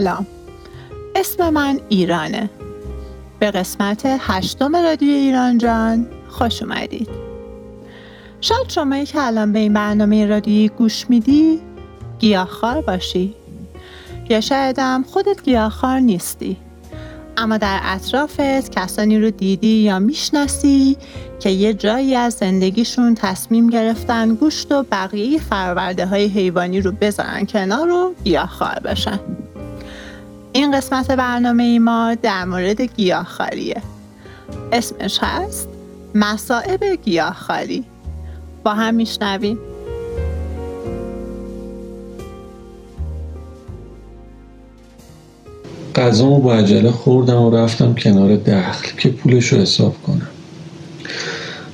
سلام. اسم من ایرانه. به قسمت هشتم رادیو ایران جان خوش اومدید. شاید شمایی که الان به این برنامه رادیویی گوش میدی گیاهخوار باشی. یا شایدم خودت گیاهخوار نیستی. اما در اطرافت کسانی رو دیدی یا می‌شناسی که یه جایی از زندگیشون تصمیم گرفتن گوشت و بقیه فرورده های حیوانی رو بذارن کنار و گیاهخوار بشن این قسمت برنامه ای ما در مورد گیاهخواریه. اسمش هست مصائب گیاهخواری. با هم میشنویم. غذامو با عجله خوردم و رفتم کنار دخل که پولش رو حساب کنم.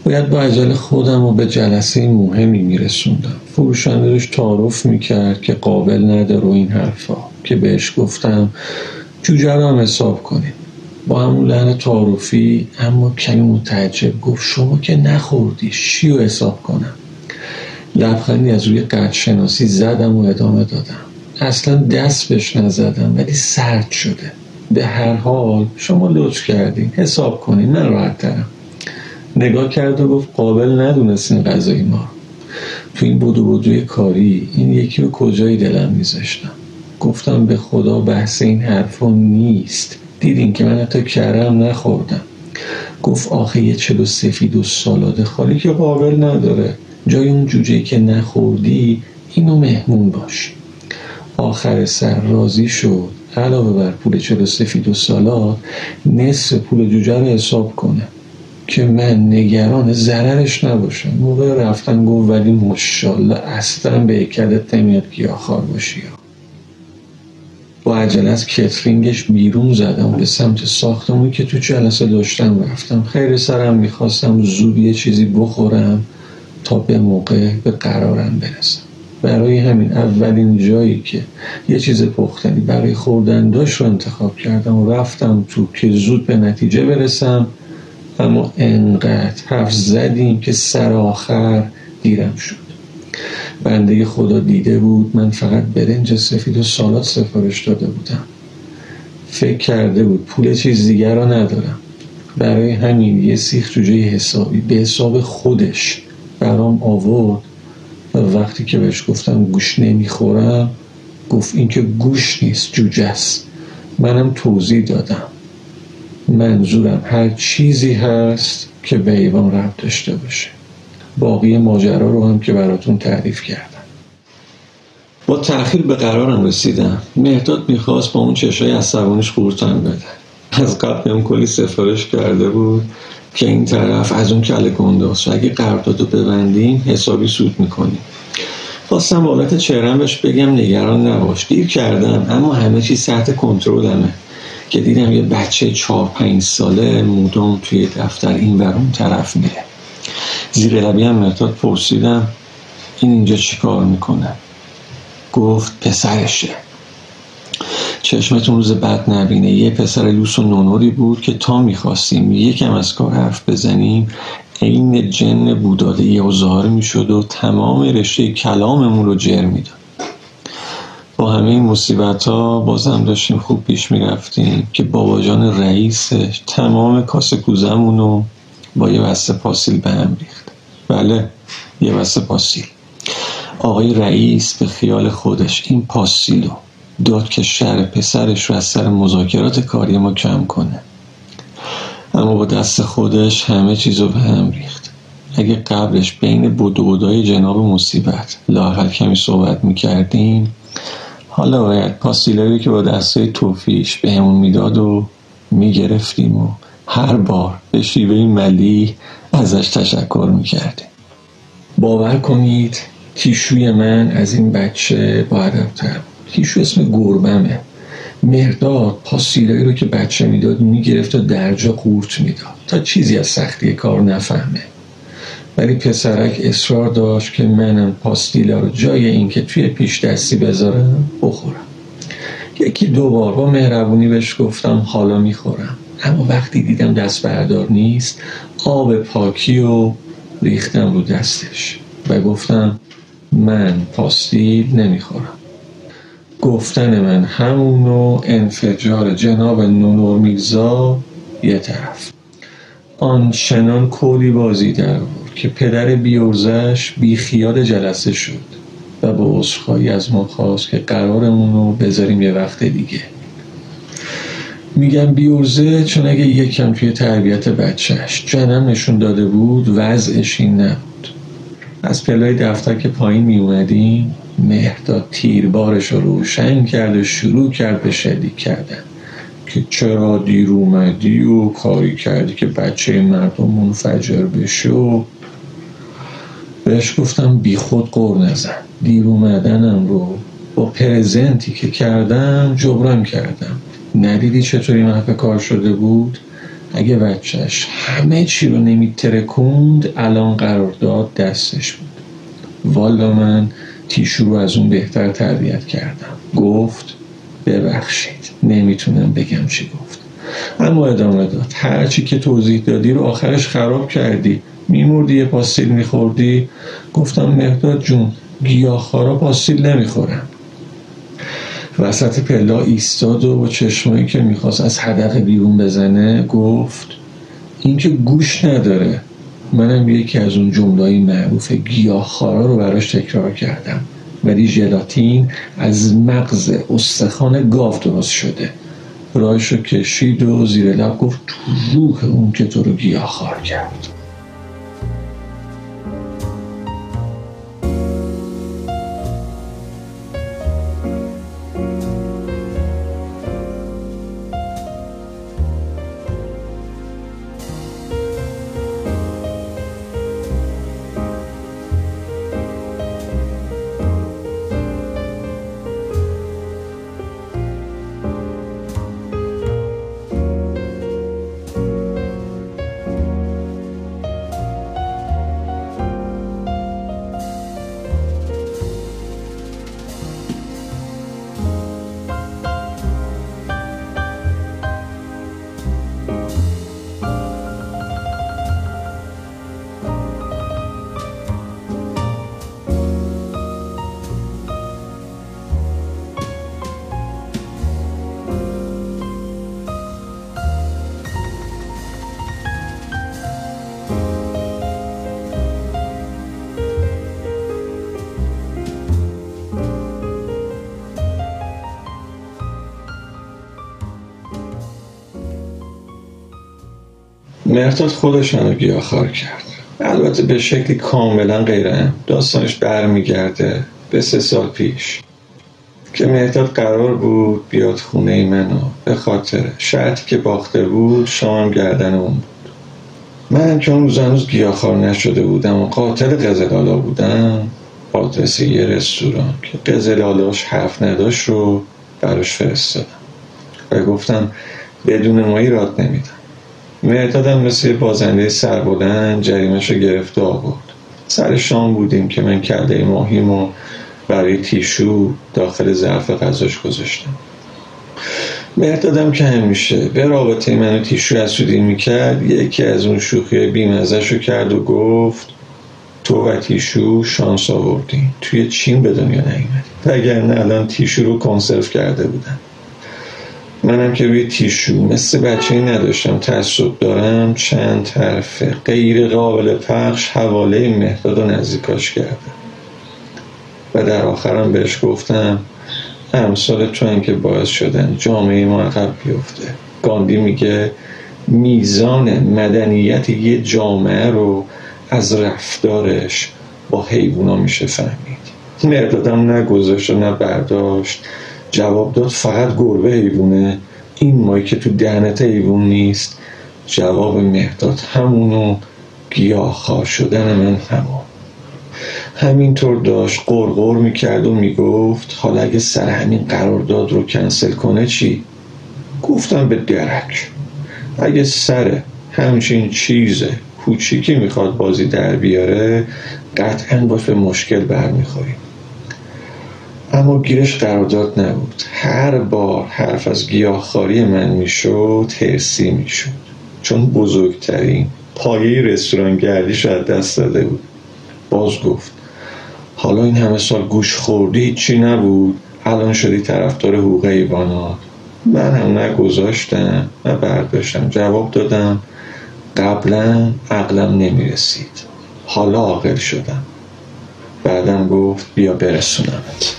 باید با عجله خودم رو به جلسه مهمی میرسوندم. فروشنده روش تعارف می‌کرد که قابل نداره و این حرفا. که بهش گفتم جوجه رو هم حساب کنیم با همون لحن تعارفی اما کمی متعجب گفت شما که نخوردی چی رو حساب کنم؟ لبخندی از روی قد شناسی زدم و ادامه دادم. اصلا دست بهش نزدم ولی سرد شده. به هر حال شما لطف کردین. حساب کنین من راحت ترم. نگاه کرد و گفت قابل ندونستین غذای ما تو این بودو بودوی کاری این یکی رو کجای دلم میذاشتم؟ گفتم به خدا بحث این حرفا نیست. دیدین که من حتی کرم نخوردم. گفت آخه یه چلو سفید و سالاد خالی که قابل نداره. جای اون جوجه که نخوردی اینو مهمون باش. آخر سر راضی شد. علاوه بر پول چلو سفید و سالاد نصف پول جوجه رو حساب کنه. که من نگران ضررش نباشم. موقع رفتن گفت ولی مشالله اصلا به کدت نمیاد گیاهخوار باشی. با از کترینگش بیرون زدم به سمت ساختمونی که تو جلسه داشتم رفتم. خیر سرم می‌خواستم زود یه چیزی بخورم تا به موقع به قرارم برسم. برای همین اولین جایی که یه چیز پختنی برای خوردن داشت رو انتخاب کردم و رفتم تو که زود به نتیجه برسم اما انقدر حرف زدیم که سر آخر دیرم شد. بنده خدا دیده بود من فقط برنج سفید و سالات سفارش داده بودم. فکر کرده بود پول چیز دیگر را ندارم. برای همین یه سیخ جوجه حسابی به حساب خودش برام آورد و وقتی که بهش گفتم گوش نمی‌خورم گفت این که گوش نیست جوجه است. منم توضیح دادم. منظورم هر چیزی هست که به ایوان ربط داشته باشه. باقی ماجرا رو هم که براتون تعریف کردم. با تأخیر به قرارم رسیدم. مهداد می‌خواست با اون چشای عصبانیش قورتم بده. از قبل هم کلی سفارش کرده بود که این طرف از اون کله گنده و اگه قرارداد رو ببندیم حسابی سود می‌کنیم. خواستم بابت چهرم بهش بگم نگران نباش. دیر کردم اما همه چیز تحت کنترلمه. که دیدم یه بچه چهار پنج ساله مدام توی دفتر این ورون طرف میره. زیر لبی هم مرتاد پرسیدم این اینجا چی کار می‌کنه؟ گفت پسرشه. چشمتون روز بد نبینه. یه پسر لوس و نونوری بود که تا می‌خواستیم یکم از کار حرف بزنیم عین جن بوداده یه ظاهر می‌شد و تمام رشته کلاممون رو جر می‌داد. با همه این مصیبت ها بازم داشتیم خوب پیش می‌رفتیم که بابا جان رئیسش تمام کاسه کوزمون رو با یه وسته پاسیل به هم ریخت. بله یه وسته پاسیل. آقای رئیس به خیال خودش این پاسیلو داد که شهر پسرش رو از سر مذاکرات کاری ما کم کنه. اما با دست خودش همه چیز رو به هم ریخت. اگه قبلش بین بودای جناب مصیبت لاحل کمی صحبت می‌کردیم حالا باید پاسیلایی که با دستای توفیش به همون می‌داد و می‌گرفتیم و هر بار به شیوه ملی ازش تشکر می‌کردیم. باور کنید تیشوی من از این بچه با ادبتر تیشو اسم گربمه. مرداد پاسیلایی رو که بچه می‌داد می‌گرفت و درجا قورت می‌داد. تا چیزی از سختی کار نفهمه. ولی پسرک اصرار داشت که منم پاستیلا رو جای اینکه توی پیش دستی بذارم بخورم. یکی دو بار با مهربونی بهش گفتم حالا می‌خورم. اما وقتی دیدم دست بردار نیست آب پاکی و ریختم رو دستش و گفتم من پاستیل نمی‌خورم. گفتن من همون و انفجار جناب نونور میرزا یه طرف. آنچنان کولی بازی در بود که پدر بیورزش بی خیال جلسه شد و با عذرخواهی از ما خواست که قرارمون رو بذاریم یه وقت دیگه. میگم بیورزه چون اگه یکم توی تربیت بچهش. جنم نشون داده بود وضعش این نبود. از پلای دفتر که پایین می اومدیم مهداد تیربارش رو روشن کرد و شروع کرد به شلیک کردن. که چرا دیر اومدی و کاری کردی که بچه مردم منفجر بشه و بهش گفتم بی خود قور نزن. دیر اومدنم رو با پرزنتی که کردم جبران کردم. ندیدی چطوری محو کار شده بود؟ اگه بچهش همه چی رو نمیترکوند الان قرارداد دستش بود. والا من تیشو رو از اون بهتر تربیت کردم. گفت ببخشید نمی‌تونم بگم چی گفت. اما ادامه داد هرچی که توضیح دادی رو آخرش خراب کردی. میمردی یه پاستیل میخوردی. گفتم مهداد جون گیاهخوارا پاستیل نمی‌خورن. وسط پلا ایستاد و با چشمایی که می‌خواست از حدق بیرون بزنه گفت این که گوش نداره. منم یکی از اون جمله‌های معروف گیاهخوارا رو براش تکرار کردم. ولی ژلاتین از مغز استخوان گاو درست شده. راهش رو کشید و زیر لب گفت تو روح اون که تو رو گیاهخوار کرد. مرداد خودش رو گیاهخوار کرد. البته به شکلی کاملا غیره داستانش برمیگرده به سه سال پیش. که مهداد قرار بود بیاد خونه منو به خاطر شرطی که باخته بود شام گردن اون بود. من چون روز هنوز گیاهخوار نشده بودم و قاتل قزلالا بودم آدرس یه رستوران که قزلالاش حرف نداشت رو براش فرستادم. و گفتم بدون مایی راد نمیدم مهدادم مثل بازنده سربلند جریمش رو گرفت و آورد. سر شام بودیم که من کرده ماهیمو برای تیشو داخل ظرف غذاش گذاشتم. مهدادم که همیشه به رابطه منو تیشو اسودی می‌کرد یکی از اون شوخی بیمزش رو کرد و گفت تو و تیشو شانس آوردین توی چین به دنیا نیومدی. وگرنه الان تیشو رو کنسرو کرده بودن. منم که روی تیشو مثل بچه نداشتم تعصب دارم چند حرف غیر قابل پخش حواله مهداد و نزدیکاش کردم. و در آخرم بهش گفتم امثال تو که باعث شدن جامعه ما عقب بیفته. گاندی میگه میزان مدنیت یه جامعه رو از رفتارش با حیوونا میشه فهمید. مردادم نه گذاشت و نه جواب داد فقط گربه حیوونه این مایی که تو دهنت حیوون نیست. جواب مهداد همونو گیاه شدن من همون. همینطور داشت قرقر می‌کرد و می‌گفت حالا اگه سر همین قرارداد رو کنسل کنه چی؟ گفتم به درک. اگه سر همچین چیز کوچیکی می‌خواد بازی در بیاره قطعا باش به مشکل برمیخوریم. اما گیرش قرارداد نبود. هر بار حرف از گیاهخواری من می‌شد ترسی می‌شد. چون بزرگترین پایه رستوران گردیش از دست داده بود. باز گفت حالا این همه سال گوش خوردی چی نبود. الان شدی طرفدار حقوق ایوانات من هم نه گذاشتم نه برداشتم. جواب دادم قبلا عقلم نمی‌رسید. حالا عاقل شدم. بعدم گفت بیا برسونمت.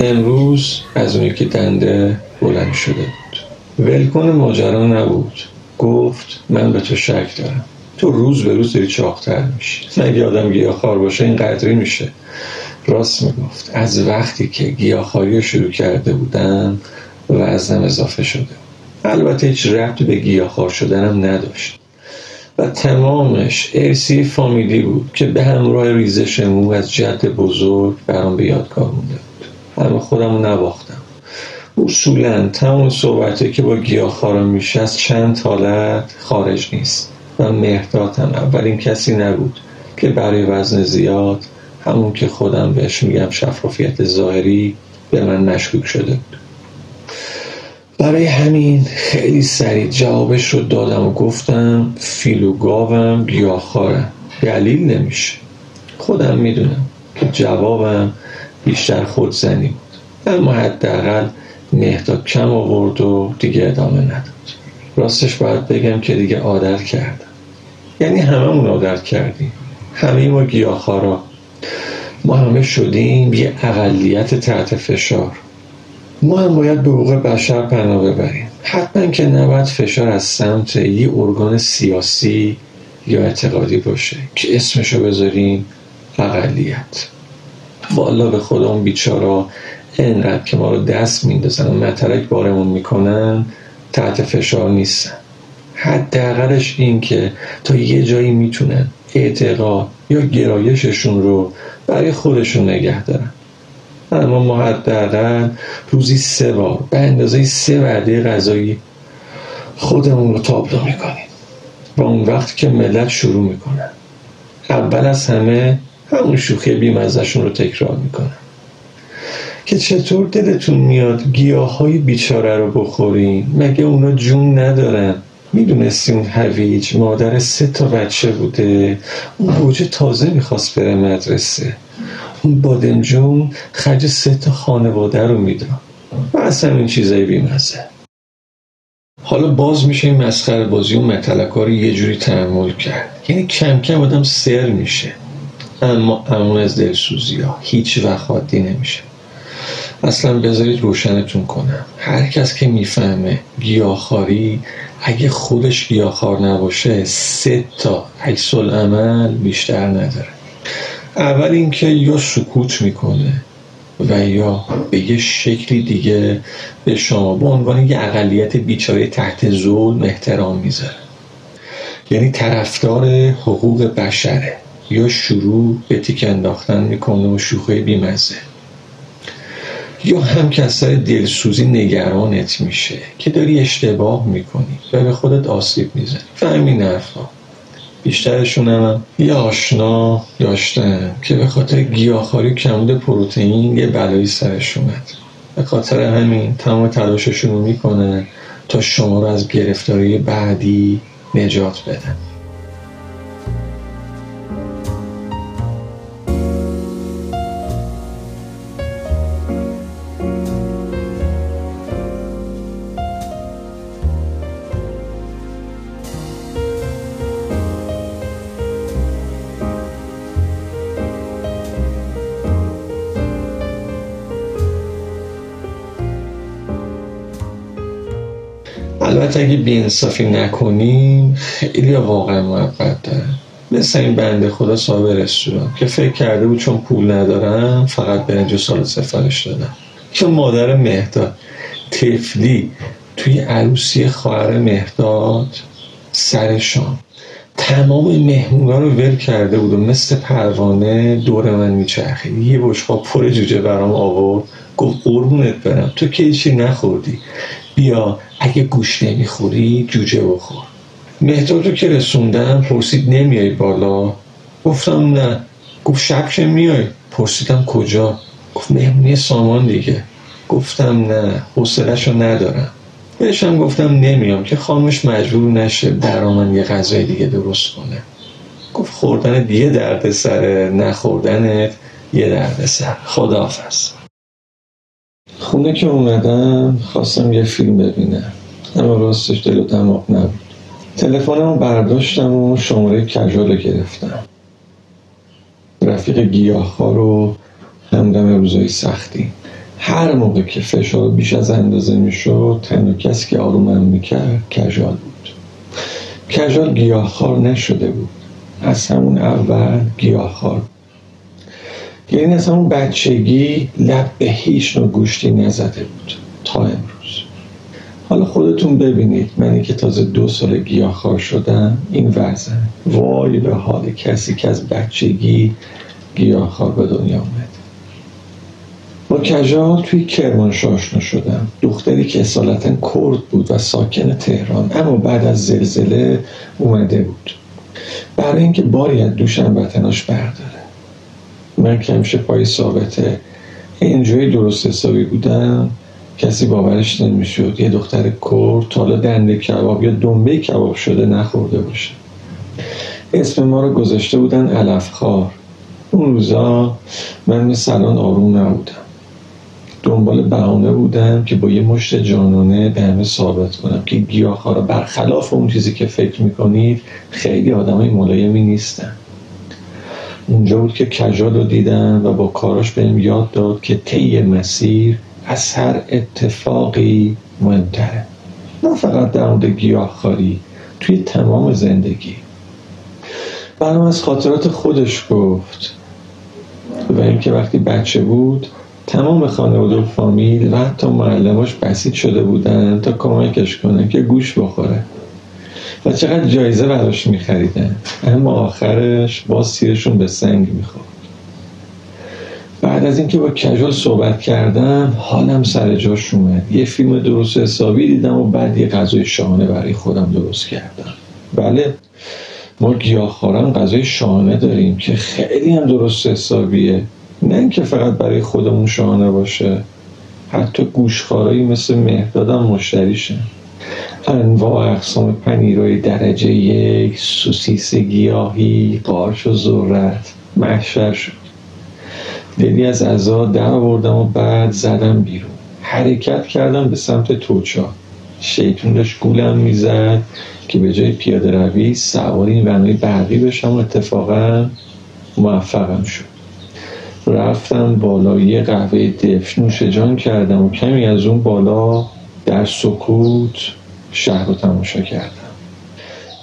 امروز از اون یکی دنده بلند شده بود. ولکن ماجرا نبود. گفت من به تو شک دارم. تو روز به روز داری چاقتر میشی. مگه آدم گیاهخوار باشه این قدری میشه. راست می‌گفت. از وقتی که گیاهخواری رو شروع کرده بودم وزنم اضافه شده. البته هیچ ربطی به گیاهخوار شدنم نداشت. و تمامش ارسی فامیلی بود که به همراه ریزش مو از جد بزرگ برام به یادگار مونده اما خودم رو نباختم. اصولا تمام صحبتی که با گیاهخوارا میشه از چند حالت خارج نیست. و مهداتم اولین کسی نبود که برای وزن زیاد همون که خودم بهش میگم شفافیت ظاهری به من مشکوک شده بود. برای همین خیلی سریع جوابش رو دادم و گفتم فیل و گاوم گیاهخوارم. دلیل نمیشه. خودم می‌دونم. که جوابم بیشتر خودزنی بود. اما حداقل مهداد کم آورد و دیگه ادامه نداد. راستش باید بگم که دیگه عادت کردم. یعنی هممون عادت کردیم. همه ما گیاهخوارا. ما همه شدیم یه اقلیت تحت فشار. ما هم باید به حقوق بشر پناه ببریم. حتما که نباید فشار از سمت یه ارگان سیاسی یا اعتقادی باشه که اسمشو بذاریم اقلیت. والا به خدا اون بیچارا انقدر که ما رو دست میندازن و مترک بارمون می‌کنن تحت فشار نیستن. حداقلش این که تا یه جایی می‌تونن اعتقاد یا گرایششون رو برای خودشون نگه دارن. اما ما حداقل روزی سه بار به اندازه سه وعده غذایی خودمون رو تابلو می‌کنیم. و اون وقت که ملت شروع می‌کنن اول از همه همون شوخی بیمزشون رو تکرار می‌کنن که چطور دلتون میاد گیاه های بیچاره رو بخورین؟ مگه اونا جون ندارن؟ می‌دونستی اون هویج مادر سه تا بچه بوده؟ اون گوجه تازه می‌خواست بره مدرسه. اون بادمجون خرج سه تا خانواده رو می‌داد. و اصلا این چیزای بیمزه حالا باز میشه این مسخره بازی و متلک رو یه جوری تحمل کرد. یعنی کم کم آدم سر میشه. اما امون از دلسوزی ها هیچ وقت عادی نمیشه. اصلا بذارید روشنتون کنم. هر کس که می‌فهمه گیاهخواری اگه خودش گیاهخوار نباشه سه تا عکس عمل بیشتر نداره. اول اینکه یا سکوت می‌کنه و یا به یه شکلی دیگه به شما به عنوان یه اقلیت بیچاره تحت ظلم احترام می‌ذاره. یعنی طرفدار حقوق بشره. یا شروع به تیک انداختن می‌کنه و شوخه بیمزه. یا هم کسای دلسوزی نگرانت میشه که داری اشتباه می‌کنی و به خودت آسیب می‌زنی. فهمی حرفا. بیشترشون هم یه آشنا داشتن که به خاطر گیاهخواری کمود پروتئین یه بلایی سرش اومد. به خاطر همین تمام تلاششون رو می‌کنن تا شما رو از گرفتاری بعدی نجات بدن. البته اگه بیانصافی نکنیم خیلی واقعا محبت مثل این بنده خدا صاحب رستوران که فکر کرده بود چون پول ندارم فقط برنج سال سفارش دادم. که مادر مهداد تفلی توی عروسی خواهر مهداد سر شام. تمام مهمونا رو ول کرده بود و مثل پروانه دور من میچرخید. یه بشقا پر جوجه برام آورد گفت قربونت برم. تو که چی نخوردی. بیا اگه گوش نمی‌خوری جوجه بخور. مهداد رو که رسوندم پرسید نمیای بالا؟ گفتم نه. گفت شب که میای؟ پرسیدم کجا؟ گفت مهمونی سامان دیگه. گفتم نه حوصله‌شو ندارم. بهشم گفتم نمیام که خاموش مجبور نشه برا یه غذای دیگه درست کنه. گفت خوردن یه درد سره نخوردنت یه درد سر خداحافظ. خونه که اومدم خواستم یه فیلم ببینم. اما راستش دل و دماغ نبود. تلفنمو برداشتم و شماره کجال گرفتم. رفیق گیاهخوار رو همدم روزای سختی. هر موقع که فشار بیش از اندازه می‌شد تنها کسی که آرومم می‌کرد کجال بود. کجال گیاهخوار نشده بود. از همون اول گیاهخوار یعنی از همون بچگی لب به هیچ نوع گوشتی نزده بود تا امروز. حالا خودتون ببینید. منی که تازه دو سال گیاهخوار شدم این وضع. وای به حال کسی که از بچگی گیاهخوار به دنیا اومد. با کجال توی کرمانشاه آشنا شدم. دختری که اصالتا کرد بود و ساکن تهران اما بعد از زلزله اومده بود. برای اینکه باری از دوشم وطناش برداره. من که همیشه پای ثابته. اینجوری درست حسابی بودم کسی باورش نمی‌شد. یه دختر کرد حالا دنده کباب یا دنبه کباب شده نخورده باشه. اسم ما رو گذاشته بودن علفخوار. اون روزا من مثل آروم نبودم. دنبال بهانه بودم که با یه مشت جانانه به همه ثابت کنم که گیاهخوارا برخلاف اون چیزی که فکر می‌کنید خیلی آدمای ملایمی نیستن. اونجا بود که کجال رو دیدم و با کاراش بهم یاد داد که طی مسیر از هر اتفاقی مهمتره. نه فقط در مورد گیاهخواری توی تمام زندگی. برام از خاطرات خودش گفت و اینکه وقتی بچه بود تمام خانواده و فامیل و حتی معلماش بسیج شده بودن تا کمکش کنن که گوش بخوره. و چقدر جایزه براش میخریدن. اما آخرش باز سیرشون به سنگ می‌خورد. بعد از اینکه با کجال صحبت کردم حالم سر جاش اومد. یه فیلم درست حسابی دیدم و بعد یه غذای شاهانه برای خودم درست کردم. بله ما گیاهخواران غذای شاهانه داریم که خیلی هم درست حسابیه. نه اینکه فقط برای خودمون شاهانه باشه حتی گوشخارایی مثل مهدادم مشتریشن. انواع اقسام پنیرهای درجه یک سوسیس گیاهی قارچ و ذرت. محشر شد. دلی از ازا در آوردم و بعد زدم بیرون. حرکت کردم به سمت توچا. شیطون داشت گولم می‌زد که به جای پیاده روی سواری این ونهای برقی بشم و اتفاقا موفقم شد. رفتم بالا یه قهوه دفنوش جان کردم و کمی از اون بالا در سکوت شهر رو تماشا کردم.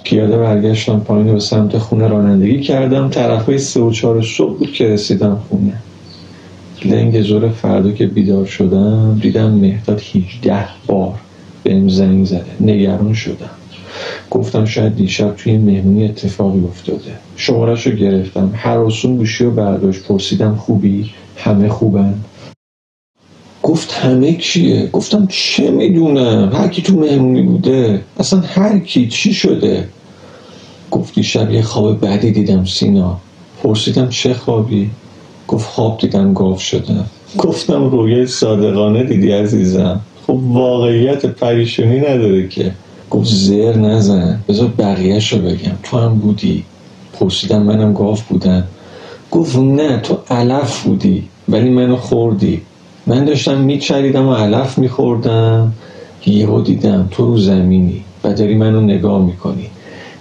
پیاده برگشتم پایین به سمت خونه رانندگی کردم. طرف های سه و چهار صبح بود که رسیدم خونه. لنگ زور فردا که بیدار شدم دیدم مهداد 18 بار بهم زنگ زده. نگران شدم. گفتم شاید دیشب توی مهمونی اتفاقی افتاده. شمارش رو گرفتم. هر رسون گوشی رو برداشت. پرسیدم خوبی؟ همه خوبن؟ گفت همه کیه؟ گفتم چه می‌دونم هر کی تو مهمونی بوده. اصلا هر کی چی شده؟ گفتی شب یه خواب بعدی دیدم سینا. پرسیدم چه خوابی؟ گفت خواب دیدم گاو شدم گفتم رویه صادقانه دیدی عزیزم. خب واقعیت پریشونی نداره که. گفت زر نزن. بذار بقیهش رو بگم. تو هم بودی. پرسیدم منم گاف بودم. گفت نه تو علف بودی. ولی منو خوردی. من داشتم میچریدم و علف میخوردم. یهو دیدم تو رو زمینی و داری منو نگاه می‌کنی.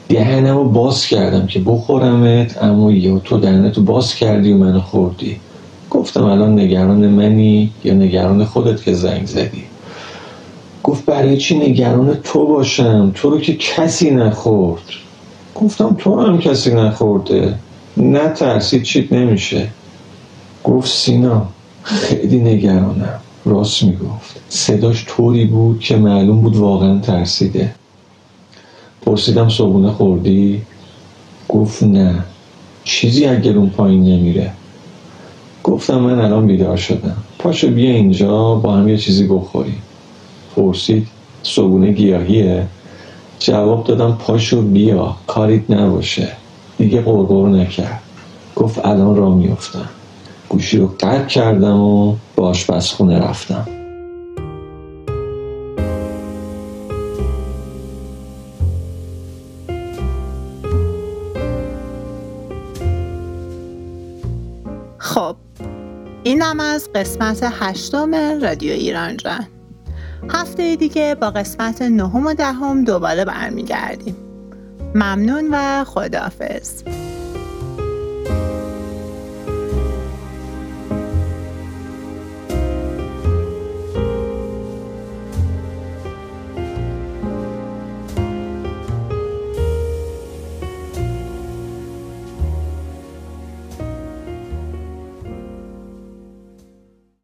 دهنمو باز کردم که بخورمت اما یهو تو دهنتو باز کردی و منو خوردی. گفتم الان نگران منی یا نگران خودت که زنگ زدی؟ گفت برای چی نگران تو باشم؟ تو رو که کسی نخورد. گفتم تو هم کسی نخورده. نه ترسید چیت نمیشه. گفت سینا خیلی نگرانم. راست می‌گفت. صداش طوری بود که معلوم بود واقعا ترسیده. پرسیدم صبونه خوردی؟ گفت نه. چیزی اگر اون پایین نمیره. گفتم من الان بیدار شدم. پاشو بیا اینجا با هم یه چیزی بخوریم. پرسید صبونه گیاهیه؟ جواب دادم پاشو بیا. کاریت نباشه. دیگه قرقر نکرد. گفت الان را میفتم گوشی رو قطع کردم و به آشپزخونه رفتم. خب اینم از قسمت هشتم رادیو ایران جان. هفته دیگه با قسمت نهم و دهم دوباره برمیگردیم. ممنون و خداحافظ.